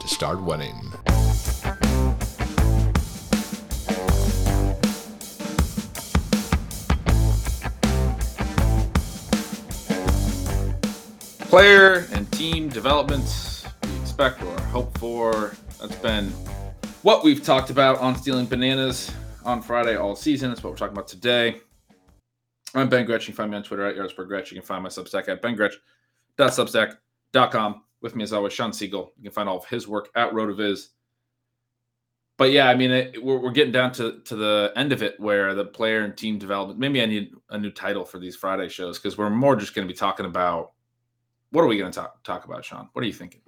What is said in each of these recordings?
to start winning. player and team developments we expect or hope for. That's been what we've talked about on Stealing Bananas on Friday all season. That's what we're talking about today. I'm Ben Gretch. You can find me on Twitter at Yardspergretch. You can find my Substack at bengretch.substack.com. With me as always, Shawn Siegele. You can find all of his work at RotoViz. But yeah, I mean, it, we're, we're getting down to, to the end of it where the player and team development. Maybe I need a new title for these Friday shows because we're more just going to be talking about what are we going to talk talk about, Shawn? What are you thinking?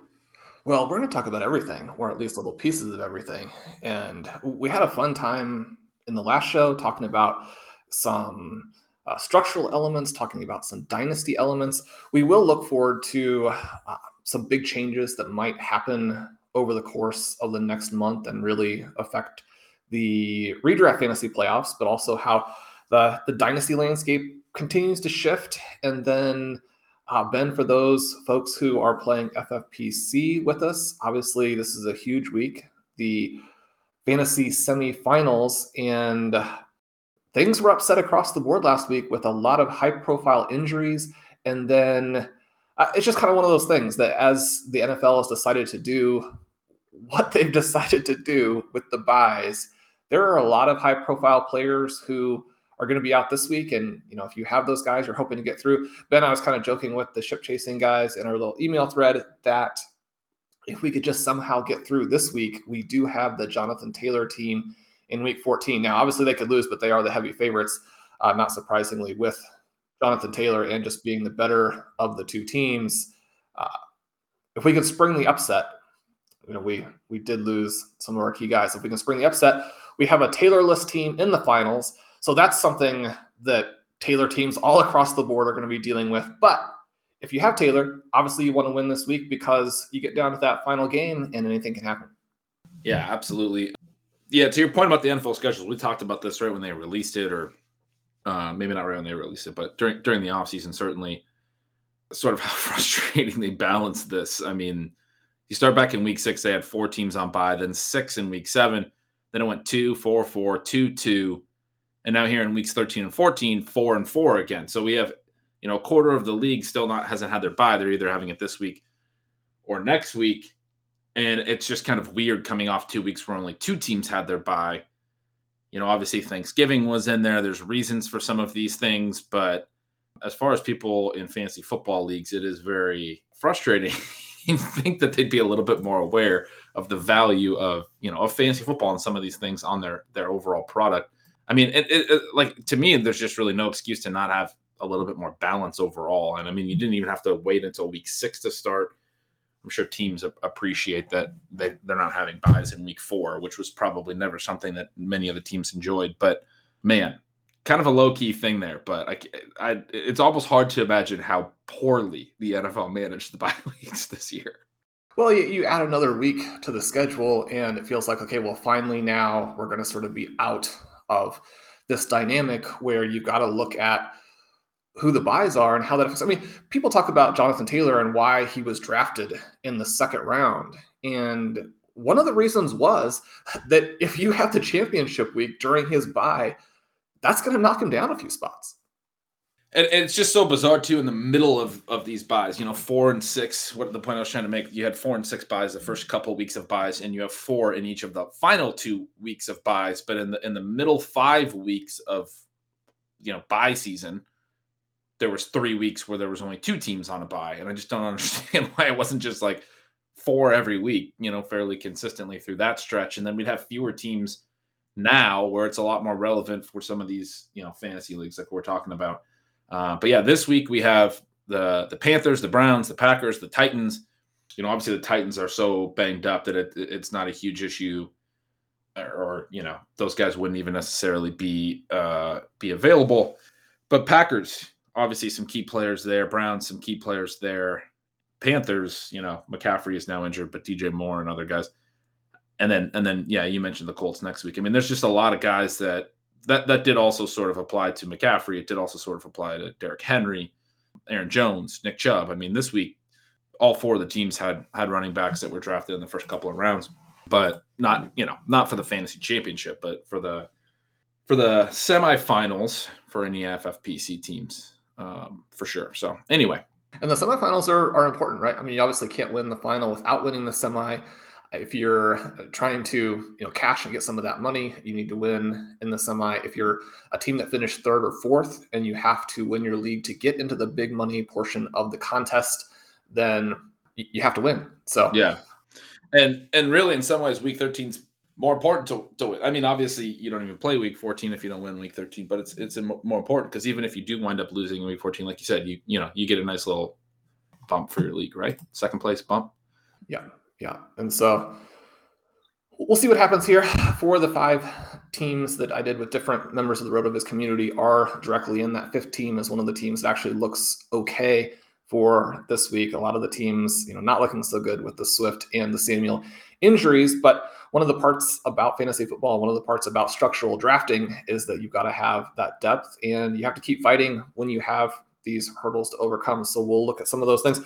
Well, we're going to talk about everything, or at least little pieces of everything. And we had a fun time in the last show talking about some uh, structural elements, talking about some dynasty elements. We will look forward to uh, some big changes that might happen over the course of the next month and really affect the redraft fantasy playoffs, but also how the, the dynasty landscape continues to shift. And then uh, ben, for those folks who are playing FFPC with us, obviously this is a huge week, the fantasy semifinals, and things were upset across the board last week with a lot of high profile injuries. And then it's just kind of one of those things that as the NFL has decided to do what they've decided to do with the byes, there are a lot of high profile players who are going to be out this week. And, you know, if you have those guys, you're hoping to get through. Ben, I was kind of joking with the ship chasing guys in our little email thread that if we could just somehow get through this week, we do have the Jonathan Taylor team in week 14. Now, obviously they could lose, but they are the heavy favorites, uh, not surprisingly, with Jonathan Taylor and just being the better of the two teams. Uh, if we can spring the upset, you know, we we did lose some of our key guys. If we can spring the upset, we have a Taylorless team in the finals. So that's something that Taylor teams all across the board are going to be dealing with. But if you have Taylor, obviously you want to win this week because you get down to that final game and anything can happen. Yeah, absolutely. Yeah, to your point about the NFL schedules, we talked about this right when they released it, or uh, maybe not right when they released it, but during during the offseason, certainly sort of how frustrating they balanced this. I mean, you start back in week six, they had four teams on bye, then six in week seven, then it went two, four, four, two, two and now here in weeks 13 and 14 four and four again so we have you know a quarter of the league still not hasn't had their bye they're either having it this week or next week and it's just kind of weird coming off two weeks where only two teams had their bye you know obviously thanksgiving was in there there's reasons for some of these things but as far as people in fantasy football leagues it is very frustrating you think that they'd be a little bit more aware of the value of you know of fantasy football and some of these things on their their overall product I mean, it, it, it, like to me, there's just really no excuse to not have a little bit more balance overall. And I mean, you didn't even have to wait until week six to start. I'm sure teams appreciate that they, they're not having byes in week four, which was probably never something that many of the teams enjoyed. But man, kind of a low key thing there. But I, I, it's almost hard to imagine how poorly the NFL managed the bye weeks this year. Well, you, you add another week to the schedule, and it feels like, okay, well, finally now we're going to sort of be out of this dynamic where you've got to look at who the byes are and how that affects. I mean, people talk about Jonathan Taylor and why he was drafted in the second round. And one of the reasons was that if you have the championship week during his bye, that's going to knock him down a few spots. And, and, it's just so bizarre too in the middle of of these byes. You know, four and six. What the point I was trying to make? You had four and six byes the first couple of weeks of byes, and you have four in each of the final two weeks of byes. But in the in the middle five weeks of you know bye season, there was three weeks where there was only two teams on a bye, and I just don't understand why it wasn't just like four every week. You know, fairly consistently through that stretch, and then we'd have fewer teams now where it's a lot more relevant for some of these you know fantasy leagues like we're talking about. Uh, but yeah, this week we have the the Panthers, the Browns, the Packers, the Titans. You know, obviously the Titans are so banged up that it, it's not a huge issue, or, or, you know those guys wouldn't even necessarily be uh, be available. But Packers, obviously some key players there. Browns, some key players there. Panthers, you know, McCaffrey is now injured, but DJ Moore and other guys. And then and then yeah, you mentioned the Colts next week. I mean, there's just a lot of guys that that that did also sort of apply to McCaffrey. It did also sort of apply to Derrick Henry, Aaron Jones, Nick Chubb. I mean, this week all four of the teams had had running backs that were drafted in the first couple of rounds, but not you know not for the fantasy championship, but for the for the semifinals for any FFPC teams um, for sure. So anyway, and the semifinals are are important, right? I mean, you obviously can't win the final without winning the semi. If you're trying to you know cash and get some of that money you need to win in the semi. If you're a team that finished third or fourth and you have to win your league to get into the big money portion of the contest then you have to win. So yeah. And and really in some ways week 13's more important to, to. I mean, obviously, you don't even play week 14 if you don't win week 13, but it's it's more important because even if you do wind up losing week 14, like you said, you you know you get a nice little bump for your league, right? Second place bump. Yeah, yeah. And so we'll see what happens here. Four of the five teams that I did with different members of the Road of RotoViz community are directly in that fifth team as one of the teams that actually looks okay for this week. A lot of the teams, you know, not looking so good with the Swift and the Samuel injuries. But one of the parts about fantasy football, one of the parts about structural drafting is that you've got to have that depth and you have to keep fighting when you have these hurdles to overcome. So we'll look at some of those things.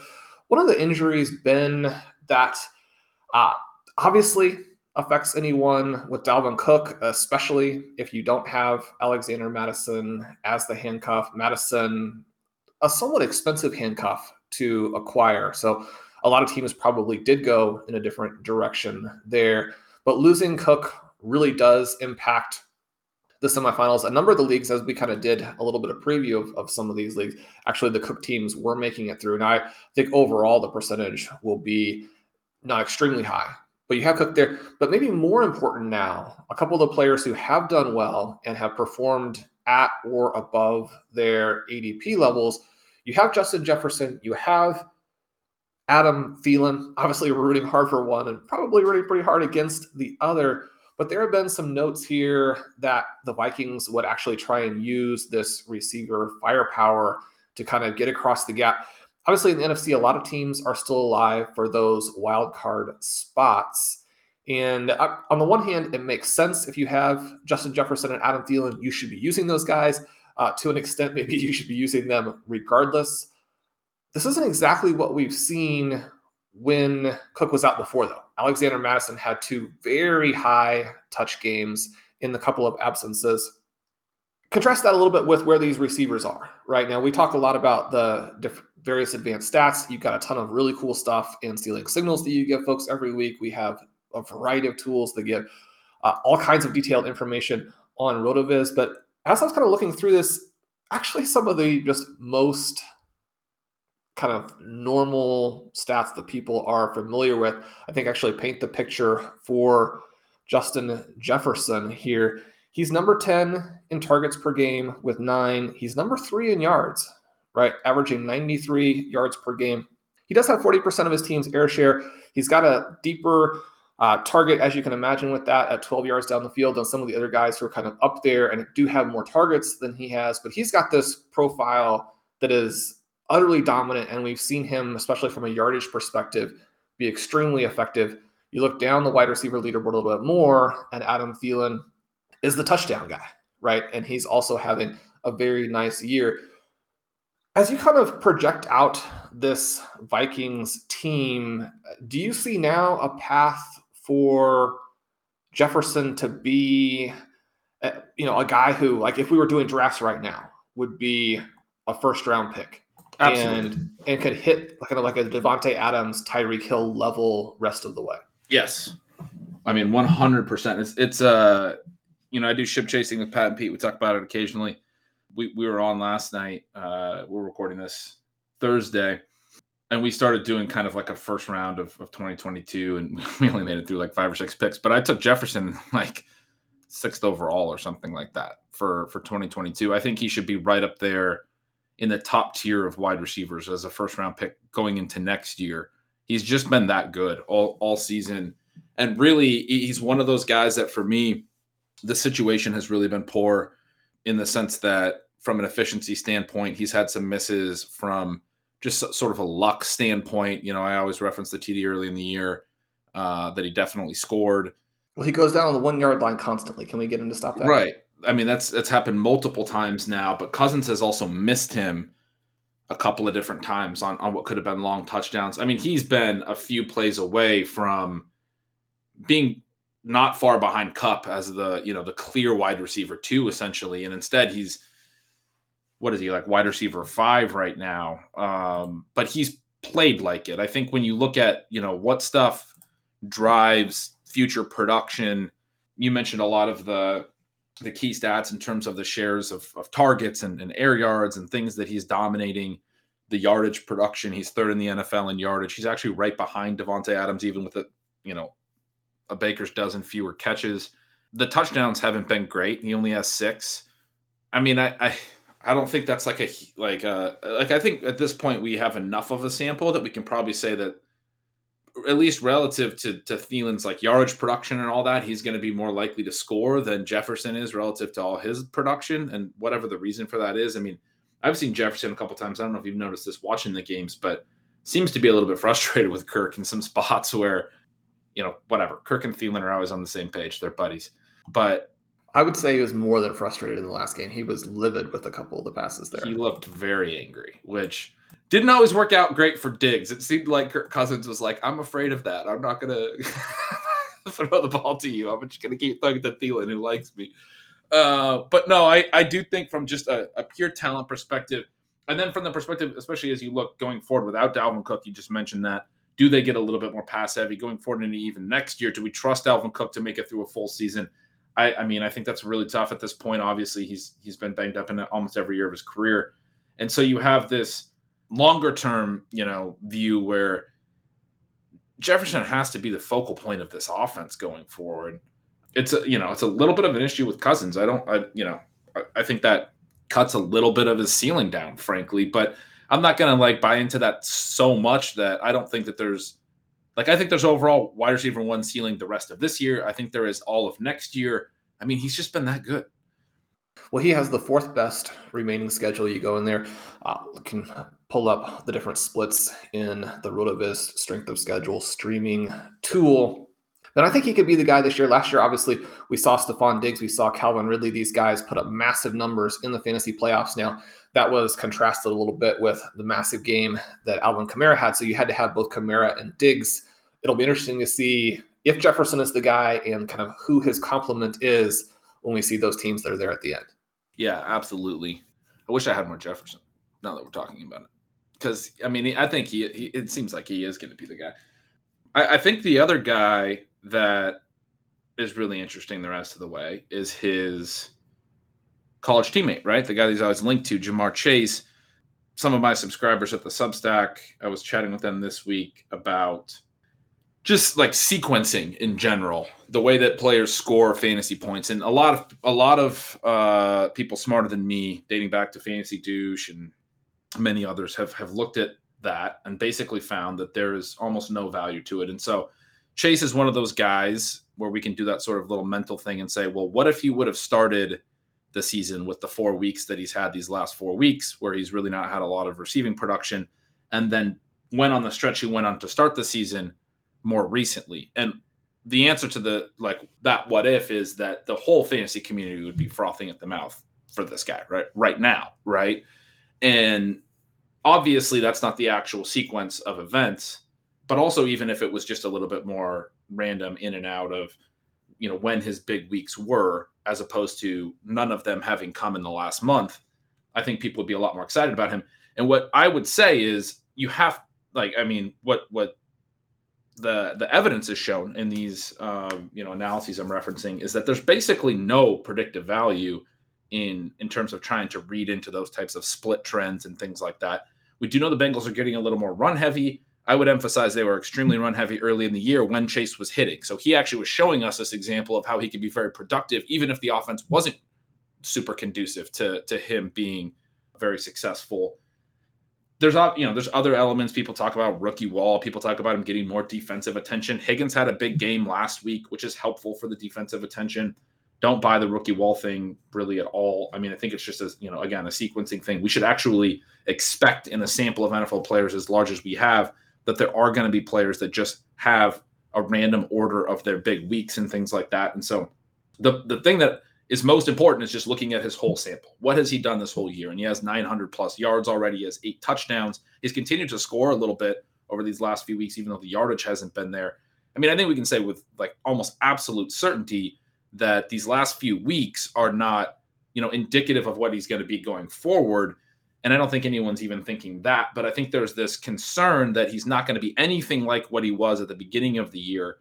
One of the injuries been that uh, obviously affects anyone with Dalvin Cook, especially if you don't have Alexander Mattison as the handcuff. Mattison, a somewhat expensive handcuff to acquire. So a lot of teams probably did go in a different direction there. But losing Cook really does impact the semifinals. A number of the leagues, as we kind of did a little bit of preview of, of some of these leagues, actually the Cook teams were making it through. And I think overall the percentage will be not extremely high, but you have Cook there. But maybe more important now, a couple of the players who have done well and have performed at or above their ADP levels. You have Justin Jefferson, you have Adam Thielen. Obviously, rooting hard for one and probably rooting pretty hard against the other. But there have been some notes here that the Vikings would actually try and use this receiver firepower to kind of get across the gap obviously in the NFC, a lot of teams are still alive for those wild card spots. And uh, on the one hand, it makes sense if you have Justin Jefferson and Adam Thielen, you should be using those guys. Uh, to an extent, maybe you should be using them regardless. This isn't exactly what we've seen when Cook was out before, though. Alexander Mattison had two very high touch games in the couple of absences contrast that a little bit with where these receivers are right now. We talk a lot about the diff- various advanced stats. You've got a ton of really cool stuff in stealing signals that you give folks every week. We have a variety of tools that give uh, all kinds of detailed information on RotoViz. But as I was kind of looking through this, actually, some of the just most kind of normal stats that people are familiar with, I think actually paint the picture for Justin Jefferson here. He's number 10 in targets per game with nine. He's number three in yards, right? Averaging 93 yards per game. He does have 40% of his team's air share. He's got a deeper uh, target, as you can imagine, with that at 12 yards down the field than some of the other guys who are kind of up there and do have more targets than he has. But he's got this profile that is utterly dominant. And we've seen him, especially from a yardage perspective, be extremely effective. You look down the wide receiver leaderboard a little bit more, and Adam Thielen is the touchdown guy, right? And he's also having a very nice year. As you kind of project out this Vikings team, do you see now a path for Jefferson to be, uh, you know, a guy who, like, if we were doing drafts right now, would be a first round pick. Absolutely. And and could hit kind of like a Davante Adams, Tyreek Hill level rest of the way. Yes. I mean, 100%. It's, it's, uh, you know, I do ship chasing with Pat and Pete. We talk about it occasionally. We, we were on last night. Uh, we're recording this Thursday and we started doing kind of like a first round of, of 2022 and we only made it through like five or six picks but i took jefferson like sixth overall or something like that for for 2022 i think he should be right up there in the top tier of wide receivers as a first round pick going into next year he's just been that good all all season and really he's one of those guys that for me the situation has really been poor in the sense that from an efficiency standpoint he's had some misses from just sort of a luck standpoint, you know, I always reference the TD early in the year uh, that he definitely scored. Well, he goes down on the one yard line constantly. Can we get him to stop that? Right. I mean, that's that's happened multiple times now, but Cousins has also missed him a couple of different times on, on what could have been long touchdowns. I mean, he's been a few plays away from being not far behind Kupp as the, you know, the clear wide receiver too, essentially. And instead he's what is he like wide receiver five right now? Um, but he's played like it. I think when you look at you know what stuff drives future production, you mentioned a lot of the the key stats in terms of the shares of, of targets and, and air yards and things that he's dominating. The yardage production, he's third in the NFL in yardage. He's actually right behind Davante Adams, even with a you know a Baker's dozen fewer catches. The touchdowns haven't been great. He only has six. I mean, I, I I don't think that's like a like a like I think at this point we have enough of a sample that we can probably say that at least relative to to Thielen's like yardage production and all that, he's going to be more likely to score than Jefferson is relative to all his production and whatever the reason for that is. I mean, I've seen Jefferson a couple times. I don't know if you've noticed this watching the games, but seems to be a little bit frustrated with Kirk in some spots where, you know, whatever. Kirk and Thielen are always on the same page. They're buddies. But I would say he was more than frustrated in the last game. He was livid with a couple of the passes there. He looked very angry, which didn't always work out great for Diggs. It seemed like Kirk Cousins was like, I'm afraid of that. I'm not to throw the ball to you. I'm just to keep throwing to Thielen, who likes me. Uh, but no, I, I do think from just a, a pure talent perspective, and then from the perspective, especially as you look going forward without Dalvin Cook, you just mentioned that. Do they get a little bit more pass heavy going forward into even next year? Do we trust Dalvin Cook to make it through a full season? I, I mean, I think that's really tough at this point. Obviously, he's he's been banged up in almost every year of his career, and so you have this longer term, you know, view where Jefferson has to be the focal point of this offense going forward. It's a you know it's a little bit of an issue with Cousins. I don't I you know I, I think that cuts a little bit of his ceiling down, frankly, but I'm not gonna like buy into that so much that I don't think that there's like I think there's overall wide receiver one ceiling the rest of this year. I think there is all of next year. I mean, he's just been that good. Well, he has the fourth best remaining schedule. You go in there, uh, can pull up the different splits in the RotoViz strength of schedule streaming tool. But I think he could be the guy this year. Last year, obviously, we saw Stefon Diggs, we saw Calvin Ridley. These guys put up massive numbers in the fantasy playoffs. Now, that was contrasted a little bit with the massive game that Alvin Kamara had. So you had to have both Kamara and Diggs. It'll be interesting to see if Jefferson is the guy and kind of who his complement is when we see those teams that are there at the end. Yeah, absolutely. I wish I had more Jefferson now that we're talking about it. Because, I mean, I think he, he it seems like he is going to be the guy. I, I think the other guy that is really interesting the rest of the way is his college teammate, right? The guy he's always linked to, Ja'Marr Chase. Some of my subscribers at the Substack, I was chatting with them this week about just like sequencing in general, the way that players score fantasy points, and a lot of a lot of uh, people smarter than me, dating back to Fantasy Douche and many others, have have looked at that and basically found that there is almost no value to it. And so Chase is one of those guys where we can do that sort of little mental thing and say, well, what if he would have started the season with the four weeks that he's had these last four weeks, where he's really not had a lot of receiving production, and then went on the stretch he went on to start the season more recently. And the answer to the like that what if is that the whole fantasy community would be frothing at the mouth for this guy right right now, right? And obviously that's not the actual sequence of events, but also even if it was just a little bit more random in and out of you know when his big weeks were as opposed to none of them having come in the last month I think people would be a lot more excited about him. And what I would say is you have like I mean what what the the evidence is shown in these um, you know analyses I'm referencing is that there's basically no predictive value in in terms of trying to read into those types of split trends and things like that. We do know the Bengals are getting a little more run heavy. I would emphasize they were extremely run heavy early in the year when Chase was hitting. So he actually was showing us this example of how he can be very productive, even if the offense wasn't super conducive to, to him being very successful. There's you know there's other elements people talk about rookie wall. People talk about him getting more defensive attention. Higgins had a big game last week, which is helpful for the defensive attention. Don't buy the rookie wall thing really at all. I mean, I think it's just a you know again a sequencing thing. We should actually expect in a sample of NFL players as large as we have that there are going to be players that just have a random order of their big weeks and things like that. And so the the thing that is most important is just looking at his whole sample. What has he done this whole year? And he has 900 plus yards already. He has eight touchdowns. He's continued to score a little bit over these last few weeks, even though the yardage hasn't been there. I mean, I think we can say with like almost absolute certainty that these last few weeks are not, you know, indicative of what he's going to be going forward. And I don't think anyone's even thinking that. But I think there's this concern that he's not going to be anything like what he was at the beginning of the year.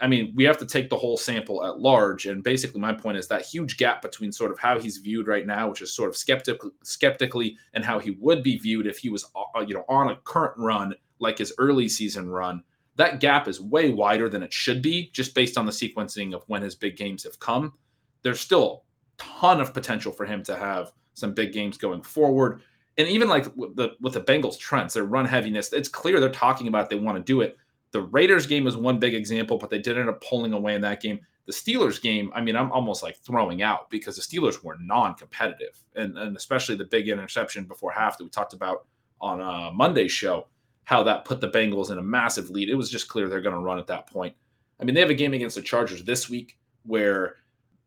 I mean, we have to take the whole sample at large. And basically, my point is that huge gap between sort of how he's viewed right now, which is sort of skeptic, skeptically, and how he would be viewed if he was, uh, you know, on a current run like his early season run. That gap is way wider than it should be, just based on the sequencing of when his big games have come. There's still a ton of potential for him to have some big games going forward. And even like with the with the Bengals trends, their run heaviness, it's clear they're talking about they want to do it. The Raiders game is one big example, but they did end up pulling away in that game. The Steelers game, I mean, I'm almost like throwing out because the Steelers were non-competitive, and, and especially the big interception before half that we talked about on uh, Monday's show, how that put the Bengals in a massive lead. It was just clear they're going to run at that point. I mean, they have a game against the Chargers this week where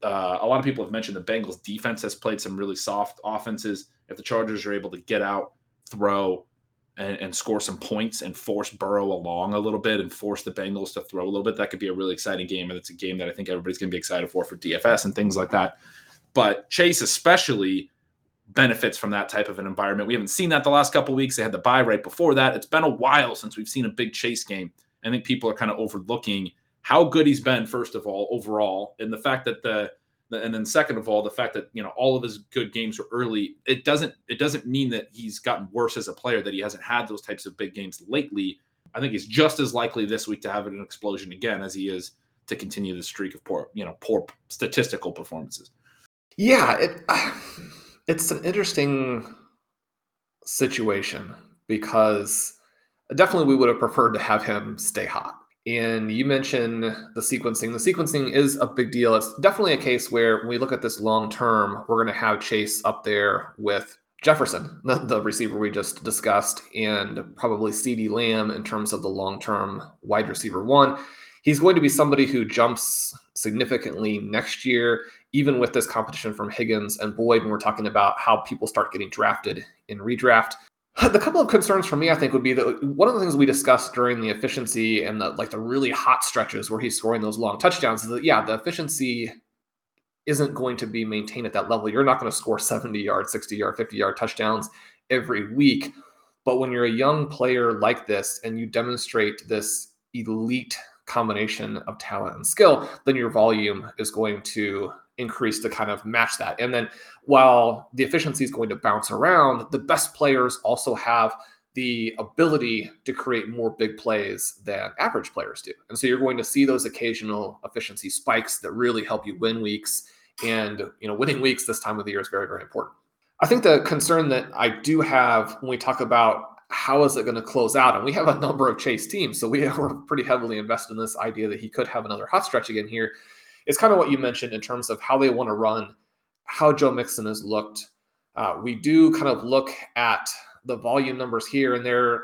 uh, a lot of people have mentioned the Bengals defense has played some really soft offenses. If the Chargers are able to get out, throw, and, and, score some points and force Burrow along a little bit and force the Bengals to throw a little bit, that could be a really exciting game. And it's a game that I think everybody's going to be excited for for DFS and things like that. But Chase, especially, benefits from that type of an environment. We haven't seen that the last couple weeks. They had the bye right before that. It's been a while since we've seen a big Chase game. I think people are kind of overlooking how good he's been, first of all, overall, and the fact that the and then second of all the fact that you know all of his good games were early it doesn't it doesn't mean that he's gotten worse as a player that he hasn't had those types of big games lately. I think he's just as likely this week to have an explosion again as he is to continue the streak of poor you know poor statistical performances. Yeah it it's an interesting situation because definitely we would have preferred to have him stay hot and you mentioned the sequencing. The sequencing is a big deal. It's definitely a case where when we look at this long term, we're going to have Chase up there with Jefferson, the, receiver we just discussed, and probably CeeDee Lamb in terms of the long term wide receiver one. He's going to be somebody who jumps significantly next year, even with this competition from Higgins and Boyd. When we're talking about how people start getting drafted in redraft, the couple of concerns for me, I think, would be that one of the things we discussed during the efficiency and the like the really hot stretches where he's scoring those long touchdowns is that yeah, the efficiency isn't going to be maintained at that level. You're not going to score 70 yard, 60 yard, 50 yard touchdowns every week. But when you're a young player like this and you demonstrate this elite combination of talent and skill, then your volume is going to increase to kind of match that. And then while the efficiency is going to bounce around, the best players also have the ability to create more big plays than average players do. And so you're going to see those occasional efficiency spikes that really help you win weeks. And you know, winning weeks this time of the year is very, very important. I think the concern that I do have when we talk about how is it going to close out, and we have a number of chase teams, so we are pretty heavily invested in this idea that he could have another hot stretch again here it's kind of what you mentioned in terms of how they want to run, how Joe Mixon has looked. Uh, we do kind of look at the volume numbers here, and they're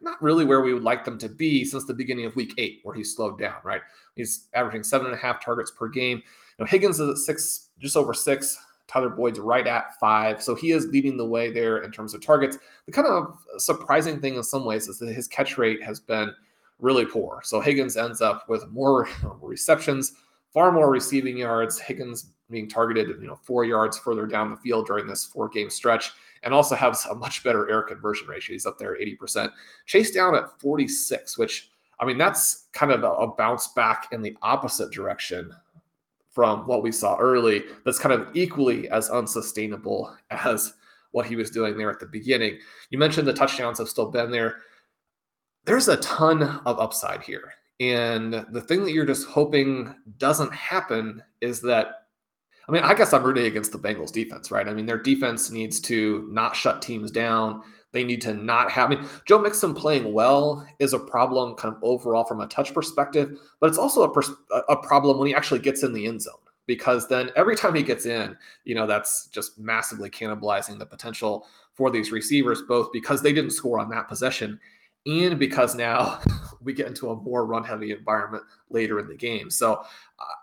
not really where we would like them to be since the beginning of week eight, where he slowed down, right? He's averaging seven and a half targets per game. You know, Higgins is at six, just over six. Tyler Boyd's right at five. So he is leading the way there in terms of targets. The kind of surprising thing in some ways is that his catch rate has been really poor. So Higgins ends up with more receptions, far more receiving yards. Higgins being targeted, you know, four yards further down the field during this four game stretch, and also has a much better air conversion ratio. He's up there 80%. Chase down at 46, which I mean, that's kind of a, a bounce back in the opposite direction from what we saw early. That's kind of equally as unsustainable as what he was doing there at the beginning. You mentioned the touchdowns have still been there. There's a ton of upside here. And the thing that you're just hoping doesn't happen is that I mean, I guess I'm rooting against the Bengals defense, right? I mean, their defense needs to not shut teams down. They need to not have. I mean, Joe Mixon playing well is a problem, kind of overall from a touch perspective, but it's also a, pers- a problem when he actually gets in the end zone because then every time he gets in, you know, that's just massively cannibalizing the potential for these receivers, both because they didn't score on that possession and because now we get into a more run heavy environment later in the game. So, uh,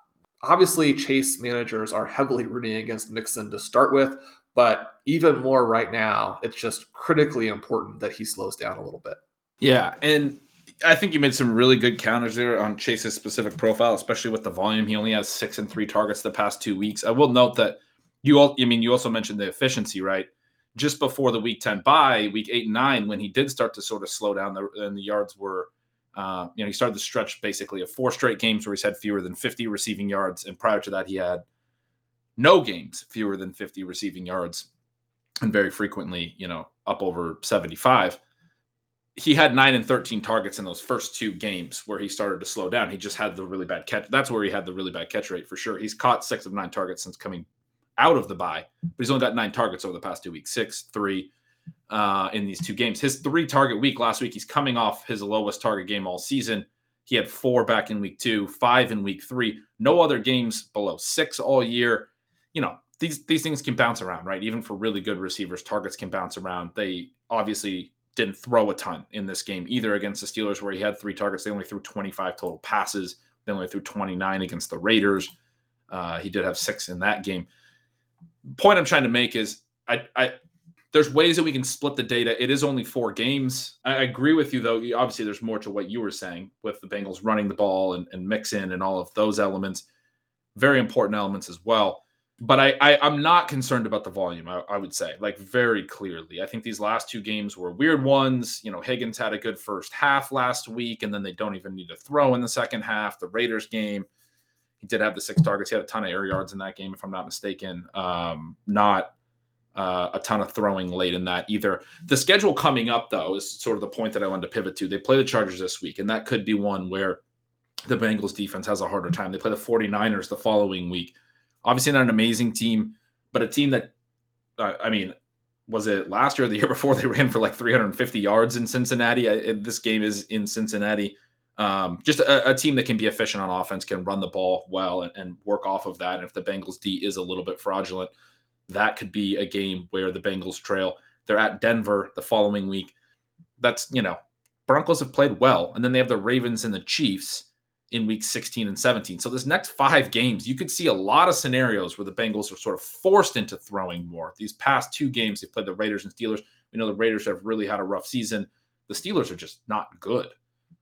obviously, Chase managers are heavily rooting against Mixon to start with, but even more right now, it's just critically important that he slows down a little bit. Yeah. And I think you made some really good counters there on Chase's specific profile, especially with the volume. He only has six and three targets the past two weeks. I will note that you all, I mean, you also mentioned the efficiency, right? Just before the week 10 bye, week eight and nine, when he did start to sort of slow down the, and the yards were, uh, you know, he started the stretch basically of four straight games where he's had fewer than 50 receiving yards. And prior to that, he had no games fewer than 50 receiving yards and very frequently, you know, up over 75. He had nine and 13 targets in those first two games where he started to slow down. He just had the really bad catch. That's where he had the really bad catch rate for sure. He's caught six of nine targets since coming out of the bye, but he's only got nine targets over the past two weeks, six, three uh, in these two games. His three target week last week, he's coming off his lowest target game all season. He had four back in week two, five in week three, no other games below six all year you know, these these things can bounce around, right? Even for really good receivers, targets can bounce around. They obviously didn't throw a ton in this game either against the Steelers, where he had three targets. They only threw 25 total passes. They only threw 29 against the Raiders. Uh, he did have six in that game. Point I'm trying to make is I, I there's ways that we can split the data. It is only four games. I agree with you though. Obviously, there's more to what you were saying with the Bengals running the ball and, and Mixon and all of those elements. Very important elements as well but I, I am not concerned about the volume. I, I, would say like very clearly. I think these last two games were weird ones. You know, Higgins had a good first half last week, and then they don't even need to throw in the second half. The Raiders game, he did have the six targets. He had a ton of air yards in that game, if I'm not mistaken. Um, not uh, a ton of throwing late in that either. The schedule coming up though is sort of the point that I wanted to pivot to. They play the Chargers this week, and that could be one where the Bengals defense has a harder time. They play the 49ers the following week Obviously, not an amazing team, but a team that, uh, I mean, was it last year or the year before they ran for like 350 yards in Cincinnati? I, this game is in Cincinnati. Um, just a, a, team that can be efficient on offense, can run the ball well and, and work off of that. And if the Bengals D is a little bit fraudulent, that could be a game where the Bengals trail. They're at Denver the following week. That's, you know, Broncos have played well. And then they have the Ravens and the Chiefs in week 16 and 17. So this next five games, you could see a lot of scenarios where the Bengals are sort of forced into throwing more. These past two games, they played the Raiders and Steelers. We know the Raiders have really had a rough season. The Steelers are just not good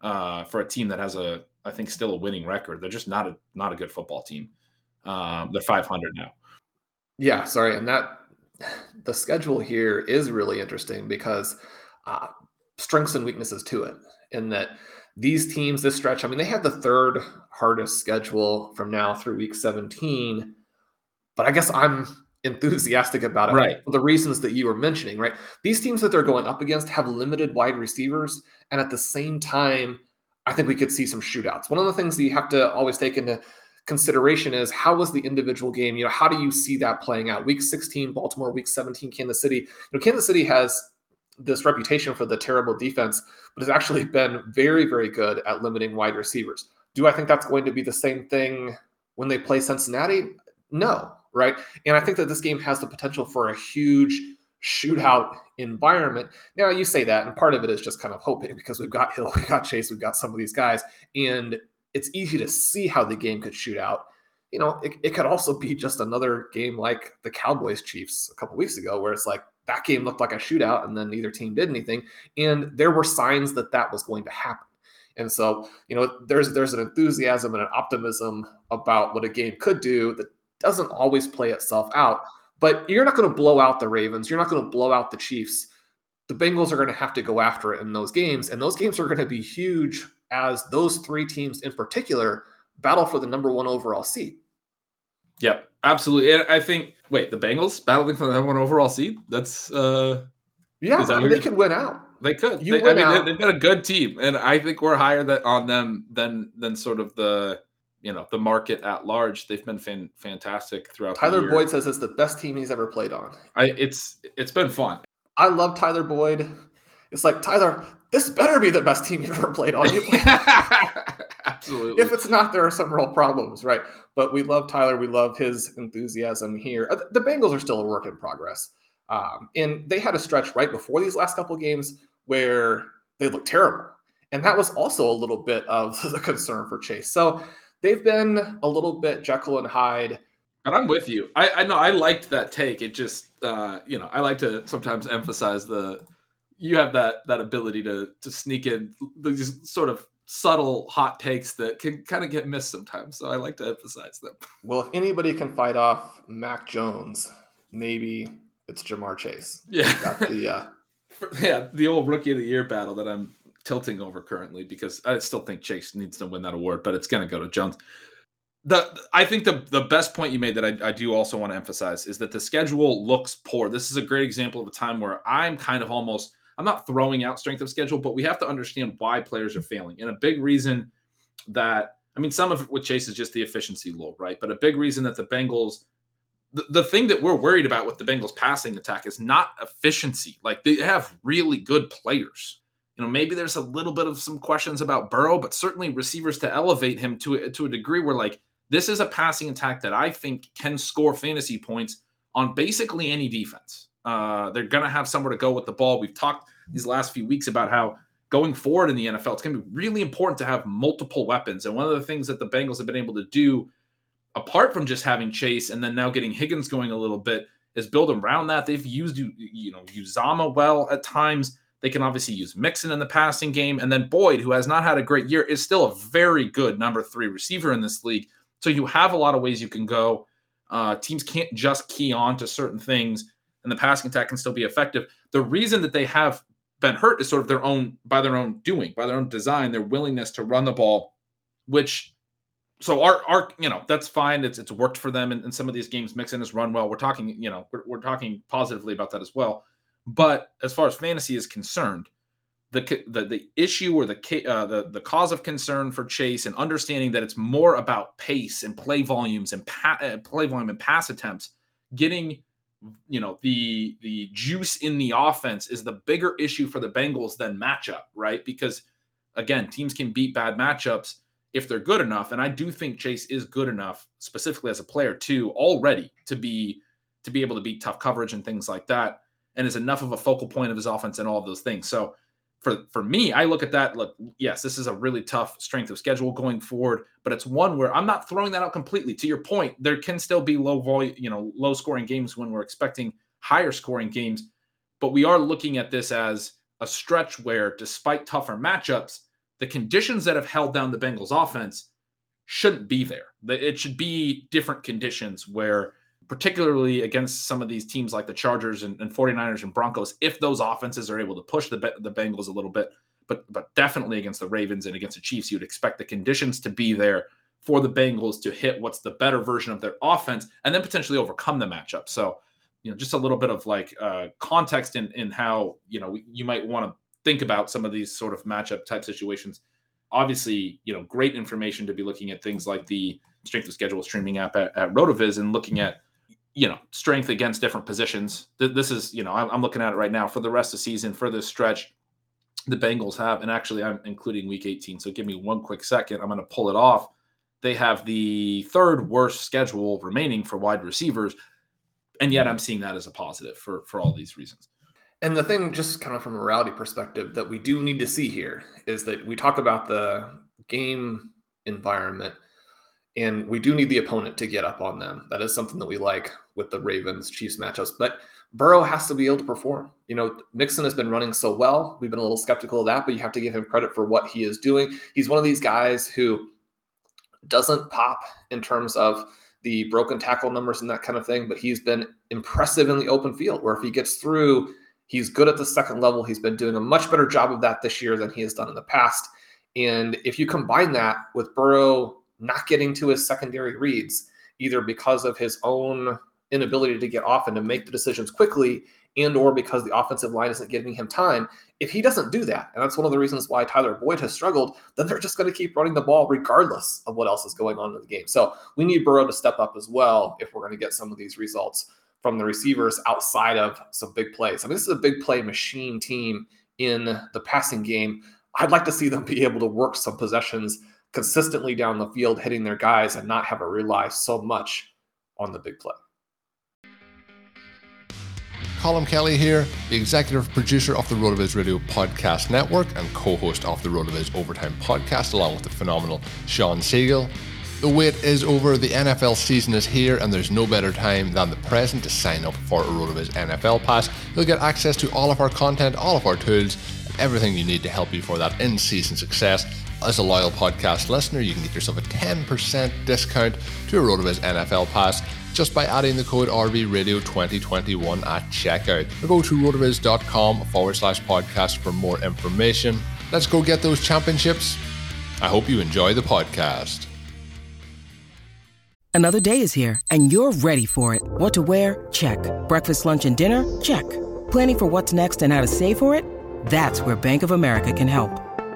uh, for a team that has a, I think, still a winning record. They're just not a not a good football team. Um, they're 500 now. Yeah, sorry, and that the schedule here is really interesting because uh, strengths and weaknesses to it. In that these teams this stretch, I mean, they had the third hardest schedule from now through week 17, but I guess I'm enthusiastic about it right. for the reasons that you were mentioning, right? These teams that they're going up against have limited wide receivers, and at the same time, I think we could see some shootouts. One of the things that you have to always take into consideration is how was the individual game? You know, how do you see that playing out? Week 16, Baltimore, week 17, Kansas City. You know, Kansas City has this reputation for the terrible defense, but has actually been very, very good at limiting wide receivers. Do I think that's going to be the same thing when they play Cincinnati? No, right? And I think that this game has the potential for a huge shootout environment. Now you say that, and part of it is just kind of hoping because we've got Hill, we've got Chase, we've got some of these guys, and it's easy to see how the game could shoot out. You know, it, it could also be just another game like the Cowboys Chiefs a couple weeks ago, where it's like that game looked like a shootout and then neither team did anything and there were signs that that was going to happen and so you know there's there's an enthusiasm and an optimism about what a game could do that doesn't always play itself out. But you're not going to blow out the Ravens. You're not going to blow out the Chiefs. The Bengals are going to have to go after it in those games. And those games are going to be huge as those three teams in particular battle for the number one overall seed. Yep, absolutely. And I think, wait, the Bengals battling for the number one overall seed? That's, uh, yeah, I mean, they could win out. They could. You they, I mean, they, have got a good team, and I think we're higher that on them than than sort of the you know the market at large. They've been fan, fantastic throughout. Tyler Boyd says it's the best team he's ever played on. I it's it's been fun. I love Tyler Boyd. It's like Tyler, this better be the best team you've ever played on. Absolutely. If it's not, there are some real problems, right? But we love Tyler. We love his enthusiasm here. Uh, the Bengals are still a work in progress. Um, and they had a stretch right before these last couple games where they looked terrible. And that was also a little bit of the concern for Chase. So they've been a little bit Jekyll and Hyde. And I'm with you. I, I know I liked that take. It just, uh, you know, I like to sometimes emphasize the you have that that ability to to sneak in these sort of subtle hot takes that can kind of get missed sometimes. So I like to emphasize them. Well, if anybody can fight off Mac Jones, maybe it's Ja'Marr Chase. Yeah. The, uh... yeah, the old rookie of the year battle that I'm tilting over currently because I still think Chase needs to win that award, but it's going to go to Jones. The I think the the best point you made that I, I do also want to emphasize is that the schedule looks poor. This is a great example of a time where I'm kind of almost I'm not throwing out strength of schedule, but we have to understand why players are failing. And a big reason that, I mean, some of it with Chase is just the efficiency low, right? But a big reason that the Bengals, the, the thing that we're worried about with the Bengals passing attack is not efficiency. Like they have really good players. You know, maybe there's a little bit of some questions about Burrow, but certainly receivers to elevate him to to a degree where like this is a passing attack that I think can score fantasy points on basically any defense. Uh, they're going to have somewhere to go with the ball. We've talked these last few weeks about how going forward in the NFL, it's going to be really important to have multiple weapons. And one of the things that the Bengals have been able to do, apart from just having Chase and then now getting Higgins going a little bit, is build around that. They've used you you know Uzomah well at times. They can obviously use Mixon in the passing game, and then Boyd, who has not had a great year, is still a very good number three receiver in this league. So you have a lot of ways you can go. Uh, teams can't just key on to certain things and the passing attack can still be effective. The reason that they have been hurt is sort of their own by their own doing, by their own design, their willingness to run the ball, which so our our you know that's fine. It's it's worked for them in, in some of these games. Mixon has run well. We're talking you know we're, we're talking positively about that as well. But as far as fantasy is concerned, the the the issue or the uh, the the cause of concern for Chase and understanding that it's more about pace and play volumes and pa- uh, play volume and pass attempts, getting you know the the juice in the offense is the bigger issue for the Bengals than matchup, right? Because again, teams can beat bad matchups if they're good enough, and I do think Chase is good enough, specifically as a player too, already to be to be able to beat tough coverage and things like that, and is enough of a focal point of his offense and all of those things. So for for me, I look at that. Look, yes, this is a really tough strength of schedule going forward, but it's one where I'm not throwing that out completely. To your point, there can still be low volume, you know, low scoring games when we're expecting higher scoring games, but we are looking at this as a stretch where, despite tougher matchups, the conditions that have held down the Bengals offense shouldn't be there. It should be different conditions where particularly against some of these teams like the Chargers and, and 49ers and Broncos, if those offenses are able to push the, the Bengals a little bit, but but definitely against the Ravens and against the Chiefs, you'd expect the conditions to be there for the Bengals to hit what's the better version of their offense and then potentially overcome the matchup. So, you know, just a little bit of like uh, context in in how you know you might want to think about some of these sort of matchup type situations. Obviously, you know, great information to be looking at things like the strength of schedule streaming app at, at RotoViz and looking at you know strength against different positions. This is you know I'm looking at it right now for the rest of the season for this stretch. The Bengals have, and actually I'm including Week 18. So give me one quick second. I'm going to pull it off. They have the third worst schedule remaining for wide receivers, and yet I'm seeing that as a positive for for all these reasons. And the thing, just kind of from a morality perspective, that we do need to see here is that we talk about the game environment and we do need the opponent to get up on them. That is something that we like with the Ravens Chiefs matchups. But Burrow has to be able to perform. You know, Mixon has been running so well. We've been a little skeptical of that, but you have to give him credit for what he is doing. He's one of these guys who doesn't pop in terms of the broken tackle numbers and that kind of thing, but he's been impressive in the open field where if he gets through, he's good at the second level. He's been doing a much better job of that this year than he has done in the past. And if you combine that with Burrow not getting to his secondary reads, either because of his own inability to get off and to make the decisions quickly, and or because the offensive line isn't giving him time, if he doesn't do that, and that's one of the reasons why Tyler Boyd has struggled, then they're just going to keep running the ball regardless of what else is going on in the game. So we need Burrow to step up as well if we're going to get some of these results from the receivers outside of some big plays. I mean, this is a big play machine team in the passing game. I'd like to see them be able to work some possessions consistently down the field, hitting their guys, and not have to rely so much on the big play. Colm Kelly here, the executive producer of the RotoViz Radio Podcast Network and co host of the RotoViz Overtime Podcast, along with the phenomenal Shawn Siegele. The wait is over, the NFL season is here, and there's no better time than the present to sign up for a RotoViz NFL Pass. You'll get access to all of our content, all of our tools, everything you need to help you for that in season success. As a loyal podcast listener, you can get yourself a 10% discount to a RotoViz NFL Pass just by adding the code RVRadio 2021 at checkout. Or go to rotoviz.com forward slash podcast for more information. Let's go get those championships. I hope you enjoy the podcast. Another day is here, and you're ready for it. What to wear? Check. Breakfast, lunch, and dinner? Check. Planning for what's next and how to save for it? That's where Bank of America can help.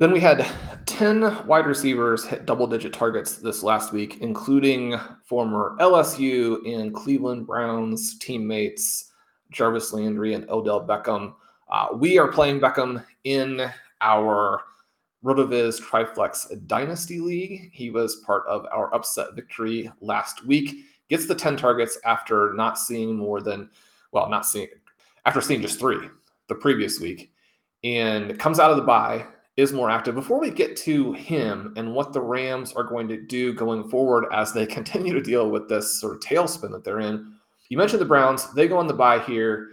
Then we had 10 wide receivers hit double digit targets this last week, including former LSU and Cleveland Browns teammates Jarvis Landry and Odell Beckham. Uh, we are playing Beckham in our RotoViz Triflex Dynasty League. He was part of our upset victory last week. Gets the 10 targets after not seeing more than, well, not seeing, after seeing just three the previous week, and comes out of the bye, is more active. Before we get to him and what the Rams are going to do going forward as they continue to deal with this sort of tailspin that they're in, you mentioned the Browns. They go on the bye here,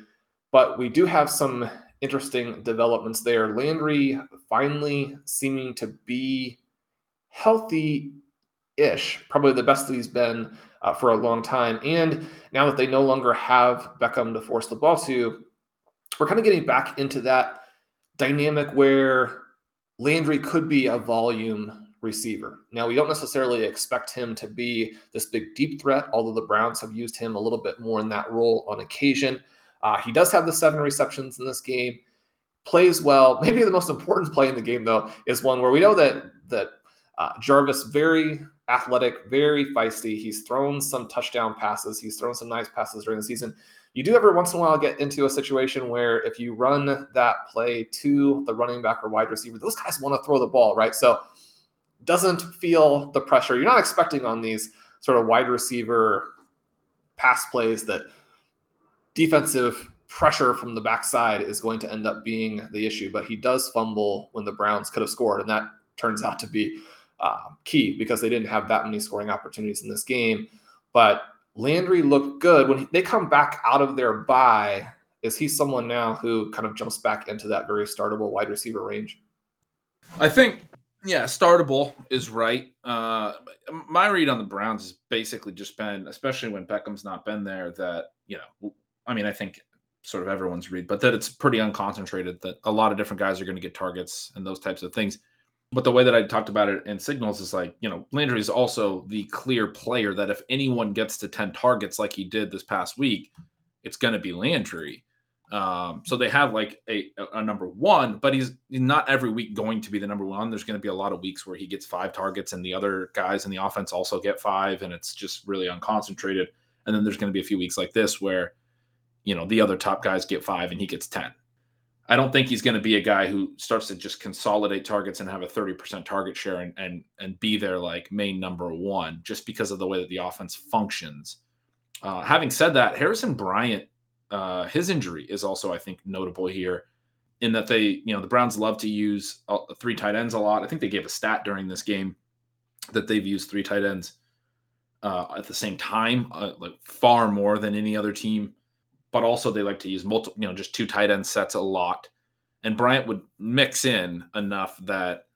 but we do have some interesting developments there. Landry finally seeming to be healthy ish, probably the best that he's been uh, for a long time. And now that they no longer have Beckham to force the ball to, we're kind of getting back into that dynamic where Landry could be a volume receiver. Now, we don't necessarily expect him to be this big deep threat, although the Browns have used him a little bit more in that role on occasion. Uh, he does have the seven receptions in this game, plays well. Maybe the most important play in the game, though, is one where we know that that uh, Jarvis very athletic, very feisty. He's thrown some touchdown passes. He's thrown some nice passes during the season. You do every once in a while get into a situation where if you run that play to the running back or wide receiver, those guys want to throw the ball, right? So doesn't feel the pressure. You're not expecting on these sort of wide receiver pass plays that defensive pressure from the backside is going to end up being the issue. But he does fumble when the Browns could have scored, and that turns out to be uh, key because they didn't have that many scoring opportunities in this game. But Landry looked good when he, they come back out of their bye. Is he someone now who kind of jumps back into that very startable wide receiver range? I think, yeah, startable is right. Uh, my read on the Browns has basically just been, especially when Beckham's not been there, that you know I mean, I think sort of everyone's read, but that it's pretty unconcentrated, that a lot of different guys are going to get targets and those types of things. But the way that I talked about it in signals is like, you know, Landry is also the clear player that if anyone gets to 10 targets like he did this past week, it's going to be Landry. Um, so they have like a, a, number one, but he's not every week going to be the number one. There's going to be a lot of weeks where he gets five targets and the other guys in the offense also get five, and it's just really unconcentrated. And then there's going to be a few weeks like this where, you know, the other top guys get five and he gets 10. I don't think he's going to be a guy who starts to just consolidate targets and have a 30% target share and and and be their like main number one just because of the way that the offense functions. Uh, having said that, Harrison Bryant, uh, his injury is also I think notable here in that they you know the Browns love to use uh, three tight ends a lot. I think they gave a stat during this game that they've used three tight ends uh, at the same time, uh, like far more than any other team but also they like to use multiple, you know, just two tight end sets a lot. And Bryant would mix in enough that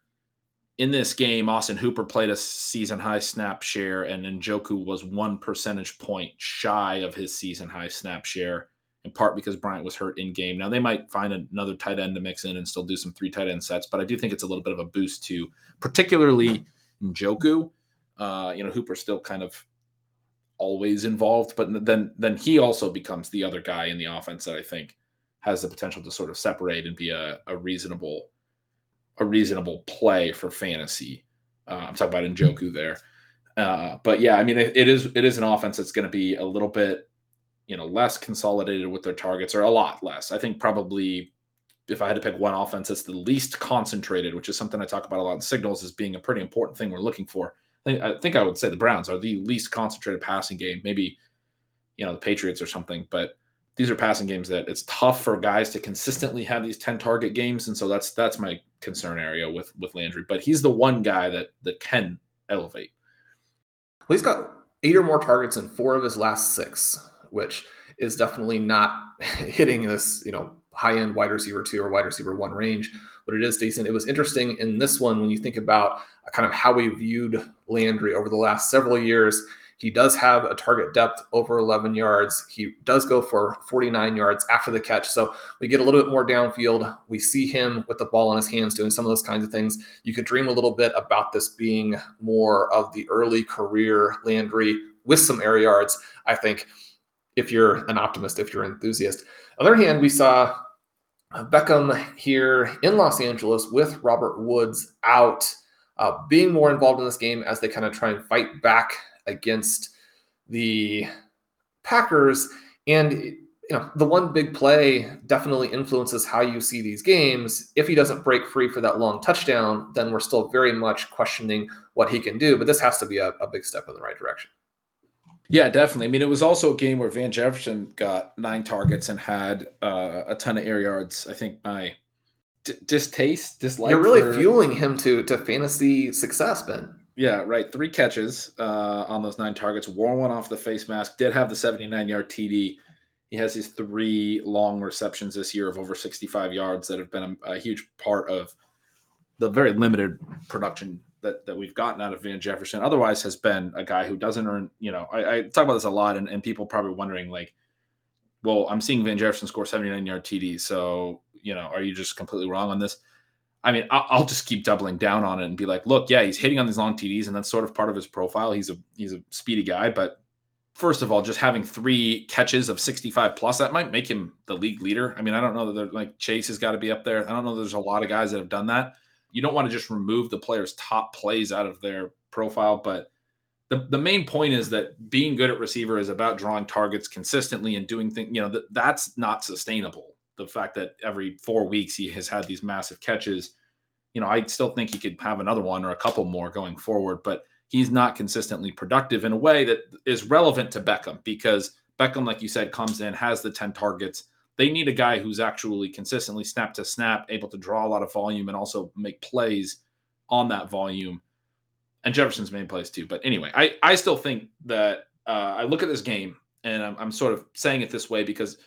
in this game, Austin Hooper played a season high snap share, and Njoku was one percentage point shy of his season high snap share, in part because Bryant was hurt in game. Now they might find another tight end to mix in and still do some three tight end sets, but I do think it's a little bit of a boost to particularly Njoku. Uh, you know, Hooper still kind of always involved, but then then he also becomes the other guy in the offense that I think has the potential to sort of separate and be a, a reasonable a reasonable play for fantasy. Uh, I'm talking about Njoku there, uh, but yeah, I mean it, it is it is an offense that's going to be a little bit you know less consolidated with their targets or a lot less. I think probably if I had to pick one offense that's the least concentrated, which is something I talk about a lot in signals as being a pretty important thing we're looking for I think I would say the Browns are the least concentrated passing game. Maybe, you know, the Patriots or something, but these are passing games that it's tough for guys to consistently have these 10 target games. And so that's that's my concern area with with Landry. But he's the one guy that that can elevate. Well, he's got eight or more targets in four of his last six, which is definitely not hitting this, you know, high end wide receiver two or wide receiver one range, but it is decent. It was interesting in this one when you think about kind of how we viewed Landry over the last several years. He does have a target depth over 11 yards. He does go for 49 yards after the catch. So we get a little bit more downfield. We see him with the ball in his hands doing some of those kinds of things. You could dream a little bit about this being more of the early career Landry with some air yards. I think if you're an optimist, if you're an enthusiast. On the other hand, we saw Beckham here in Los Angeles with Robert Woods out uh, being more involved in this game as they kind of try and fight back against the Packers. And you know, the one big play definitely influences how you see these games. If he doesn't break free for that long touchdown, then we're still very much questioning what he can do. But this has to be a, a big step in the right direction. Yeah, definitely. I mean, it was also a game where Van Jefferson got nine targets and had uh, a ton of air yards. I think my d- distaste, dislike. You're really for, fueling him to to fantasy success, Ben. Yeah, right. Three catches uh, on those nine targets. Wore one off the face mask. Did have the 79 yard TD. He has these three long receptions this year of over 65 yards that have been a, a huge part of the very limited production that, that we've gotten out of Van Jefferson. Otherwise, has been a guy who doesn't earn. You know, I, I talk about this a lot, and, and people probably wondering like, well, I'm seeing Van Jefferson score 79 yard TD. So, you know, are you just completely wrong on this? I mean, I'll, I'll, just keep doubling down on it and be like, look, yeah, he's hitting on these long TDs, and that's sort of part of his profile. He's a he's a speedy guy, but first of all, just having three catches of 65 plus, that might make him the league leader. I mean, I don't know that like Chase has got to be up there. I don't know. There's a lot of guys that have done that. You don't want to just remove the player's top plays out of their profile, but the, the main point is that being good at receiver is about drawing targets consistently and doing things, you know, that that's not sustainable. The fact that every four weeks he has had these massive catches, you know, I still think he could have another one or a couple more going forward, but he's not consistently productive in a way that is relevant to Beckham because Beckham, like you said, comes in, has the 10 targets. They need a guy who's actually consistently snap to snap, able to draw a lot of volume and also make plays on that volume and Jefferson's main plays too. But anyway, I I still think that uh, I look at this game and I'm, I'm sort of saying it this way because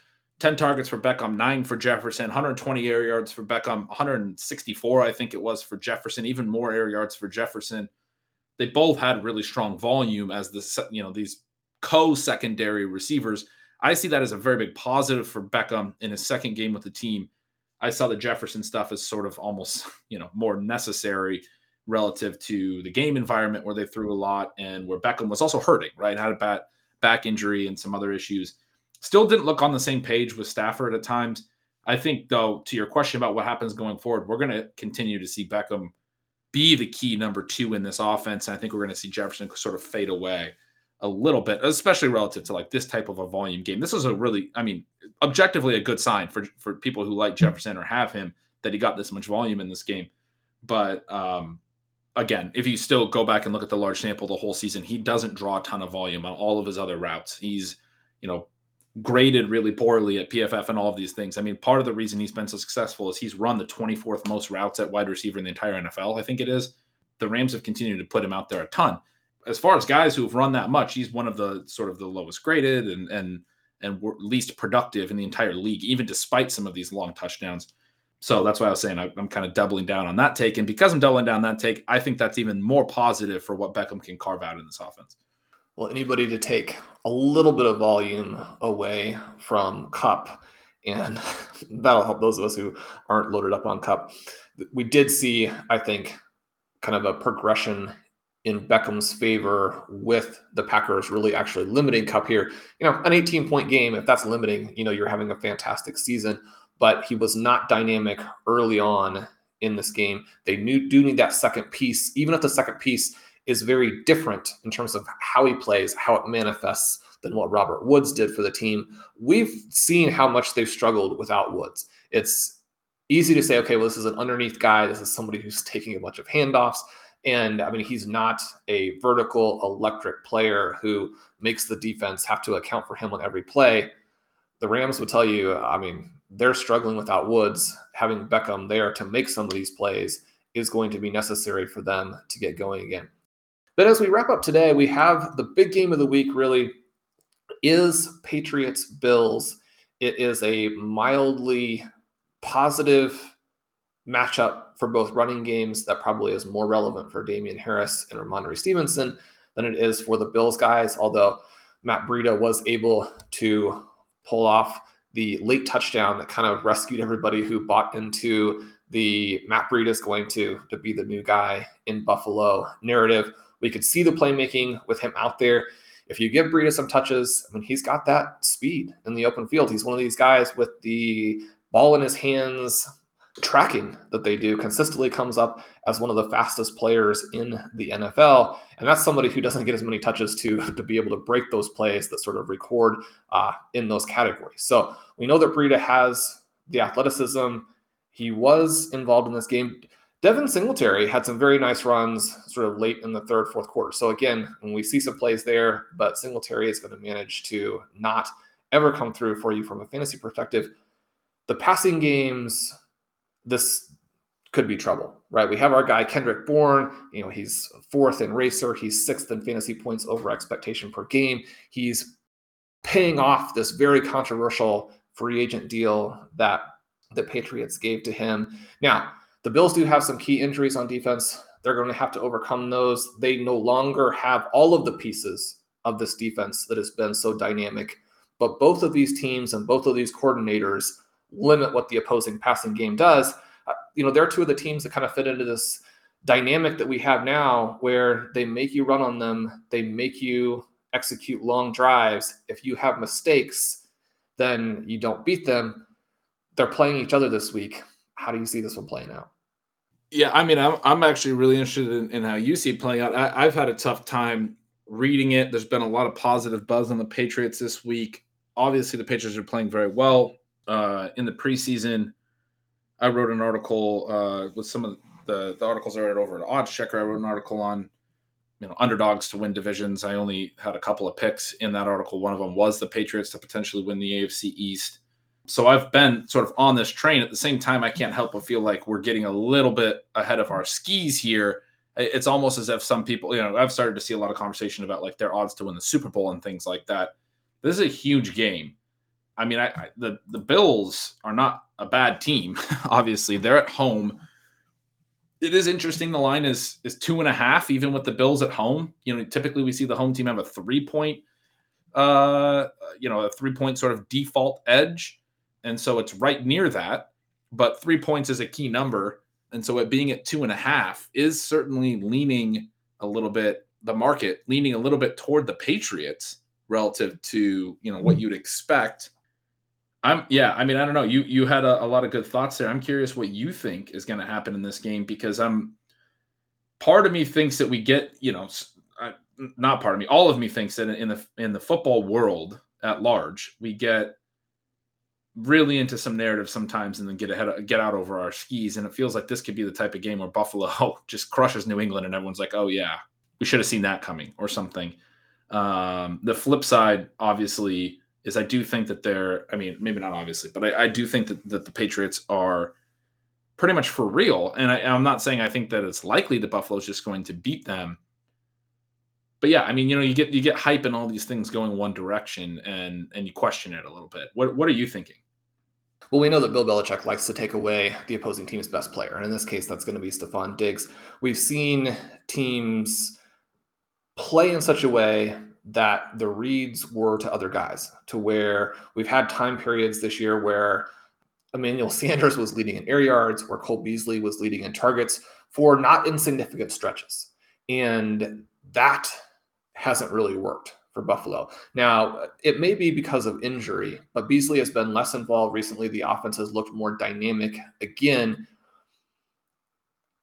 10 targets for Beckham, nine for Jefferson, 120 air yards for Beckham, 164 I think it was for Jefferson, even more air yards for Jefferson. They both had really strong volume as the you know these co-secondary receivers. I see that as a very big positive for Beckham in his second game with the team. I saw the Jefferson stuff as sort of almost, you know, more necessary relative to the game environment where they threw a lot and where Beckham was also hurting, right? Had a bad back injury and some other issues. Still didn't look on the same page with Stafford at times. I think, though, to your question about what happens going forward, we're going to continue to see Beckham be the key number two in this offense. And I think we're going to see Jefferson sort of fade away a little bit, especially relative to like this type of a volume game. This was a really, I mean, objectively a good sign for for people who like Jefferson or have him that he got this much volume in this game. But um, again, if you still go back and look at the large sample the whole season, he doesn't draw a ton of volume on all of his other routes. He's, you know, graded really poorly at PFF and all of these things. I mean, part of the reason he's been so successful is he's run the 24th most routes at wide receiver in the entire NFL. I think it is. The Rams have continued to put him out there a ton. As far as guys who've run that much, he's one of the sort of the lowest graded and and and least productive in the entire league, even despite some of these long touchdowns. So that's why I was saying I, am kind of doubling down on that take. And because I'm doubling down that take, I think that's even more positive for what Beckham can carve out in this offense. Well, anybody to take a little bit of volume away from Kupp and that'll help those of us who aren't loaded up on Kupp We did see, I think, kind of a progression in Beckham's favor with the Packers really actually limiting Kupp here. You know, an 18 point game, if that's limiting, you know, you're having a fantastic season but he was not dynamic early on in this game. They knew, do need that second piece, even if the second piece is very different in terms of how he plays, how it manifests than what Robert Woods did for the team. We've seen how much they've struggled without Woods. It's easy to say, okay, well, this is an underneath guy. This is somebody who's taking a bunch of handoffs. And I mean, he's not a vertical electric player who makes the defense have to account for him on every play. The Rams would tell you, I mean, they're struggling without Woods. Having Beckham there to make some of these plays is going to be necessary for them to get going again. But as we wrap up today, we have the big game of the week really is Patriots Bills. It is a mildly positive matchup for both running games that probably is more relevant for Damien Harris and Rhamondre Stevenson than it is for the Bills guys, although Matt Breida was able to pull off the late touchdown that kind of rescued everybody who bought into the Matt Breida is going to, to be the new guy in Buffalo narrative. We could see the playmaking with him out there. If you give Breida some touches, I mean, he's got that speed in the open field. He's one of these guys with the ball in his hands tracking that they do consistently comes up as one of the fastest players in the NFL. And that's somebody who doesn't get as many touches to, to be able to break those plays that sort of record uh, in those categories. So we know that Breida has the athleticism. He was involved in this game. Devin Singletary had some very nice runs sort of late in the third, fourth quarter. So again, when we see some plays there, but Singletary is going to manage to not ever come through for you from a fantasy perspective. The passing games this could be trouble, right? We have our guy Kendrick Bourne. You know, he's fourth in RACR. He's sixth in fantasy points over expectation per game. He's paying off this very controversial free agent deal that the Patriots gave to him. Now, the Bills do have some key injuries on defense. They're going to have to overcome those. They no longer have all of the pieces of this defense that has been so dynamic. But both of these teams and both of these coordinators limit what the opposing passing game does. Uh, you know, they're two of the teams that kind of fit into this dynamic that we have now where they make you run on them, they make you execute long drives. If you have mistakes, then you don't beat them. They're playing each other this week. How do you see this one playing out? Yeah, I mean, I'm, I'm actually really interested in, in how you see it playing out. I, I've had a tough time reading it. There's been a lot of positive buzz on the Patriots this week. Obviously, the Patriots are playing very well uh, in the preseason, I wrote an article uh, with some of the, the articles I read over at Oddschecker. I wrote an article on you know underdogs to win divisions. I only had a couple of picks in that article. One of them was the Patriots to potentially win the AFC East. So I've been sort of on this train. At the same time, I can't help but feel like we're getting a little bit ahead of our skis here. It's almost as if some people, you know, I've started to see a lot of conversation about like their odds to win the Super Bowl and things like that. This is a huge game. I mean, I, I, the the Bills are not a bad team. Obviously, they're at home. It is interesting. The line is is two and a half, even with the Bills at home. You know, typically we see the home team have a three point, uh, you know, a three point sort of default edge, and so it's right near that. But three points is a key number, and so it being at two and a half is certainly leaning a little bit the market leaning a little bit toward the Patriots relative to you know what hmm. you'd expect. I'm yeah, I mean, I don't know. You you had a, a lot of good thoughts there. I'm curious what you think is going to happen in this game because I'm part of me thinks that we get, you know, not part of me, all of me thinks that in the in the football world at large, we get really into some narrative sometimes and then get ahead get out over our skis and it feels like this could be the type of game where buffalo just crushes new england and everyone's like oh yeah we should have seen that coming or something um, the flip side obviously is i do think that they're i mean maybe not obviously but i, I do think that, that the patriots are pretty much for real and I, i'm not saying i think that it's likely that buffalo's just going to beat them but yeah, I mean, you know, you get you get hype and all these things going one direction, and and you question it a little bit. What what are you thinking? Well, we know that Bill Belichick likes to take away the opposing team's best player, and in this case, that's going to be Stefon Diggs. We've seen teams play in such a way that the reads were to other guys, to where we've had time periods this year where Emmanuel Sanders was leading in air yards, where Cole Beasley was leading in targets for not insignificant stretches. And that hasn't really worked for Buffalo. Now, it may be because of injury, but Beasley has been less involved recently. The offense has looked more dynamic again.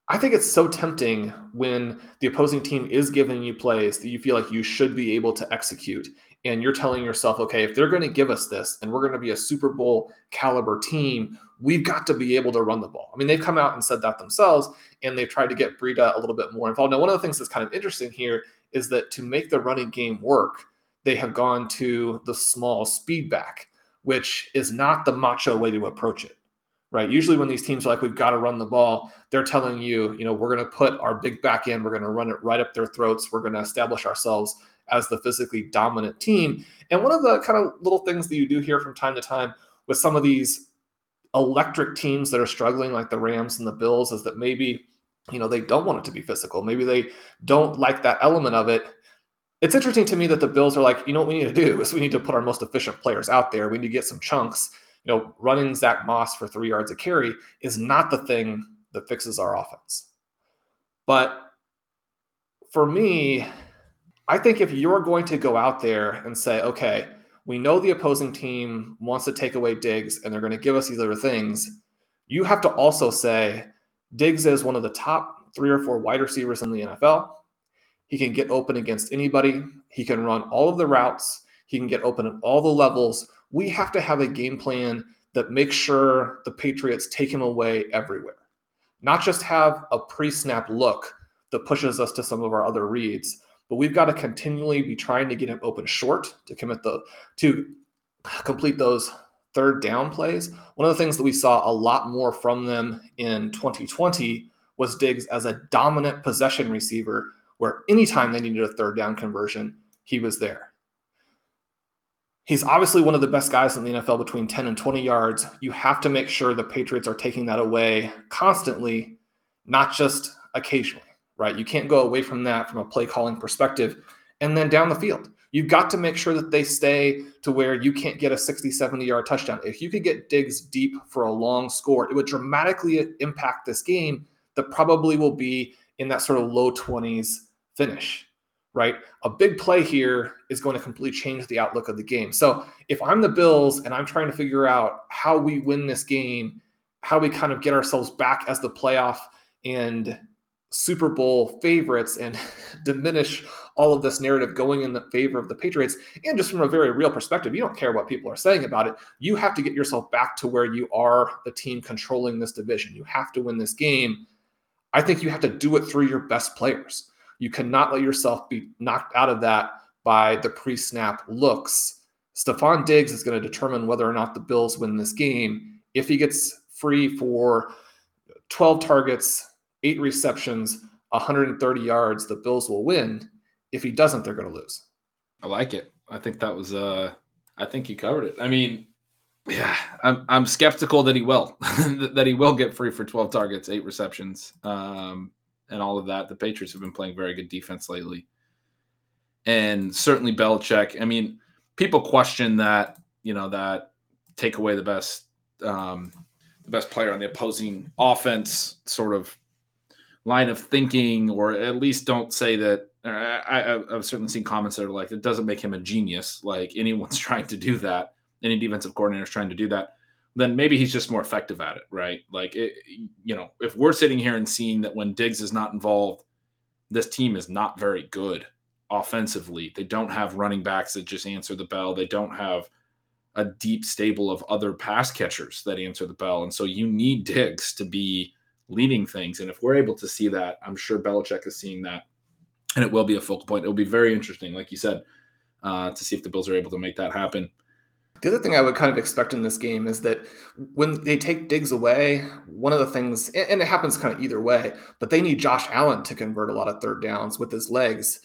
I think it's so tempting when the opposing team is giving you plays that you feel like you should be able to execute. And you're telling yourself, okay, if they're going to give us this and we're going to be a Super Bowl caliber team, we've got to be able to run the ball. I mean, they've come out and said that themselves, and they've tried to get Breida a little bit more involved. Now, one of the things that's kind of interesting here is that to make the running game work, they have gone to the small speed back, which is not the macho way to approach it. Right. Usually, when these teams are like, we've got to run the ball, they're telling you, you know, we're going to put our big back in, we're going to run it right up their throats, we're going to establish ourselves as the physically dominant team. And one of the kind of little things that you do here from time to time with some of these electric teams that are struggling, like the Rams and the Bills, is that maybe you know they don't want it to be physical. Maybe they don't like that element of it. It's interesting to me that the bills are like you know what we need to do is we need to put our most efficient players out there. We need to get some chunks. You know running Zack Moss for three yards of carry is not the thing that fixes our offense. But for me i think if you're going to go out there and say okay we know the opposing team wants to take away Diggs and they're going to give us these other things you have to also say Diggs is one of the top three or four wide receivers in the NFL. He can get open against anybody. He can run all of the routes. He can get open at all the levels. We have to have a game plan that makes sure the Patriots take him away everywhere. Not just have a pre snap look that pushes us to some of our other reads, but we've got to continually be trying to get him open short to commit the to complete those third down plays. One of the things that we saw a lot more from them in 2020 was Diggs as a dominant possession receiver, where anytime they needed a third down conversion, he was there. He's obviously one of the best guys in the NFL between 10 and 20 yards. You have to make sure the Patriots are taking that away constantly, not just occasionally, right? You can't go away from that from a play calling perspective. And then down the field, You've got to make sure that they stay to where you can't get a 60, 70 yard touchdown. If you could get Diggs deep for a long score, it would dramatically impact this game that probably will be in that sort of low 20s finish, right? A big play here is going to completely change the outlook of the game. So if I'm the Bills and I'm trying to figure out how we win this game, how we kind of get ourselves back as the playoff and Super Bowl favorites and diminish all of this narrative going in the favor of the Patriots. And just from a very real perspective, you don't care what people are saying about it. You have to get yourself back to where you are the team controlling this division. You have to win this game. I think you have to do it through your best players. You cannot let yourself be knocked out of that by the pre snap looks. Stefon Diggs is going to determine whether or not the Bills win this game. If he gets free for 12 targets, eight receptions, 130 yards, the Bills will win. If he doesn't, they're going to lose. I like it. I think that was uh I think he covered it. I mean, yeah, I'm I'm skeptical that he will that he will get free for 12 targets, eight receptions, um, and all of that. The Patriots have been playing very good defense lately, and certainly Belichick. I mean, people question that you know that take away the best um, the best player on the opposing offense sort of line of thinking, or at least don't say that I, have certainly seen comments that are like, it doesn't make him a genius. Like anyone's trying to do that, any defensive coordinator is trying to do that. Then maybe he's just more effective at it, right? Like, it, you know, if we're sitting here and seeing that when Diggs is not involved, this team is not very good offensively. They don't have running backs that just answer the bell. They don't have a deep stable of other pass catchers that answer the bell. And so you need Diggs to be leading things. And if we're able to see that, I'm sure Belichick is seeing that. And it will be a focal point. It will be very interesting, like you said, uh, to see if the Bills are able to make that happen. The other thing I would kind of expect in this game is that when they take Diggs away, one of the things, and it happens kind of either way, but they need Josh Allen to convert a lot of third downs with his legs.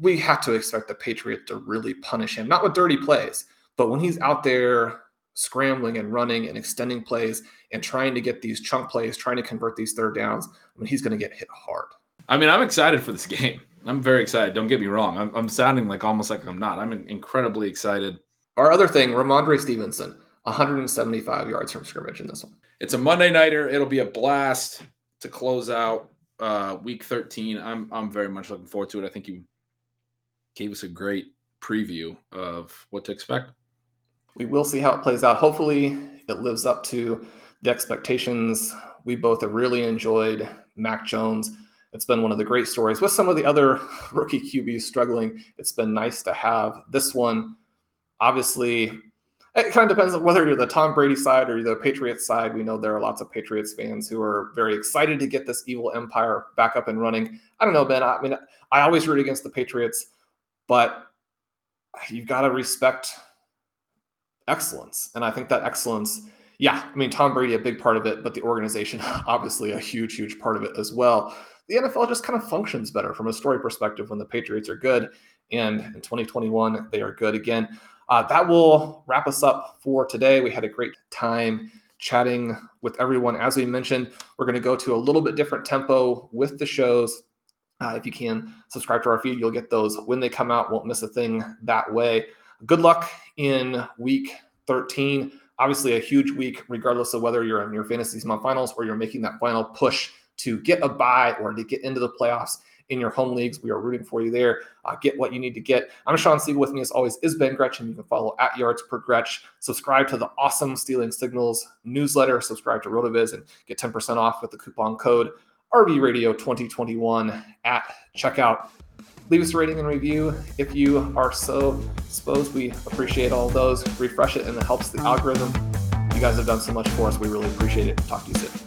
we have to expect the Patriots to really punish him, not with dirty plays, but when he's out there scrambling and running and extending plays and trying to get these chunk plays, trying to convert these third downs, I mean, he's going to get hit hard. I mean, I'm excited for this game. I'm very excited. Don't get me wrong. I'm, I'm sounding like almost like I'm not. I'm incredibly excited. Our other thing, Rhamondre Stevenson, 175 yards from scrimmage in this one. It's a Monday nighter. It'll be a blast to close out uh, week 13. I'm I'm very much looking forward to it. I think you gave us a great preview of what to expect we will see how it plays out. Hopefully, it lives up to the expectations. We both have really enjoyed Mac Jones. It's been one of the great stories with some of the other rookie QBs struggling. It's been nice to have this one. Obviously, it kind of depends on whether you're the Tom Brady side or the Patriots side. We know there are lots of Patriots fans who are very excited to get this evil empire back up and running. I don't know, Ben. I mean, I always root against the Patriots, but you've got to respect excellence. And I think that excellence, yeah, I mean, Tom Brady, a big part of it, but the organization, obviously, a huge, huge part of it as well. The NFL just kind of functions better from a story perspective when the Patriots are good. And in 2021, they are good again. Uh, that will wrap us up for today. We had a great time chatting with everyone. As we mentioned, we're going to go to a little bit different tempo with the shows. Uh, if you can subscribe to our feed, you'll get those when they come out. Won't miss a thing that way good luck in week 13. Obviously, a huge week, regardless of whether you're in your fantasy month finals or you're making that final push to get a buy or to get into the playoffs in your home leagues. We are rooting for you there. Uh, get what you need to get. I'm Shawn Siegele. With me, as always, is Ben Gretchen. You can follow at Yardspergretch. Subscribe to the awesome Stealing Signals newsletter. Subscribe to RotoViz and get 10% off with the coupon code RV Radio 2021 at checkout leave us a rating and review if you are so disposed. We appreciate all those. Refresh it and it helps the mm. algorithm. You guys have done so much for us. We really appreciate it. Talk to you soon.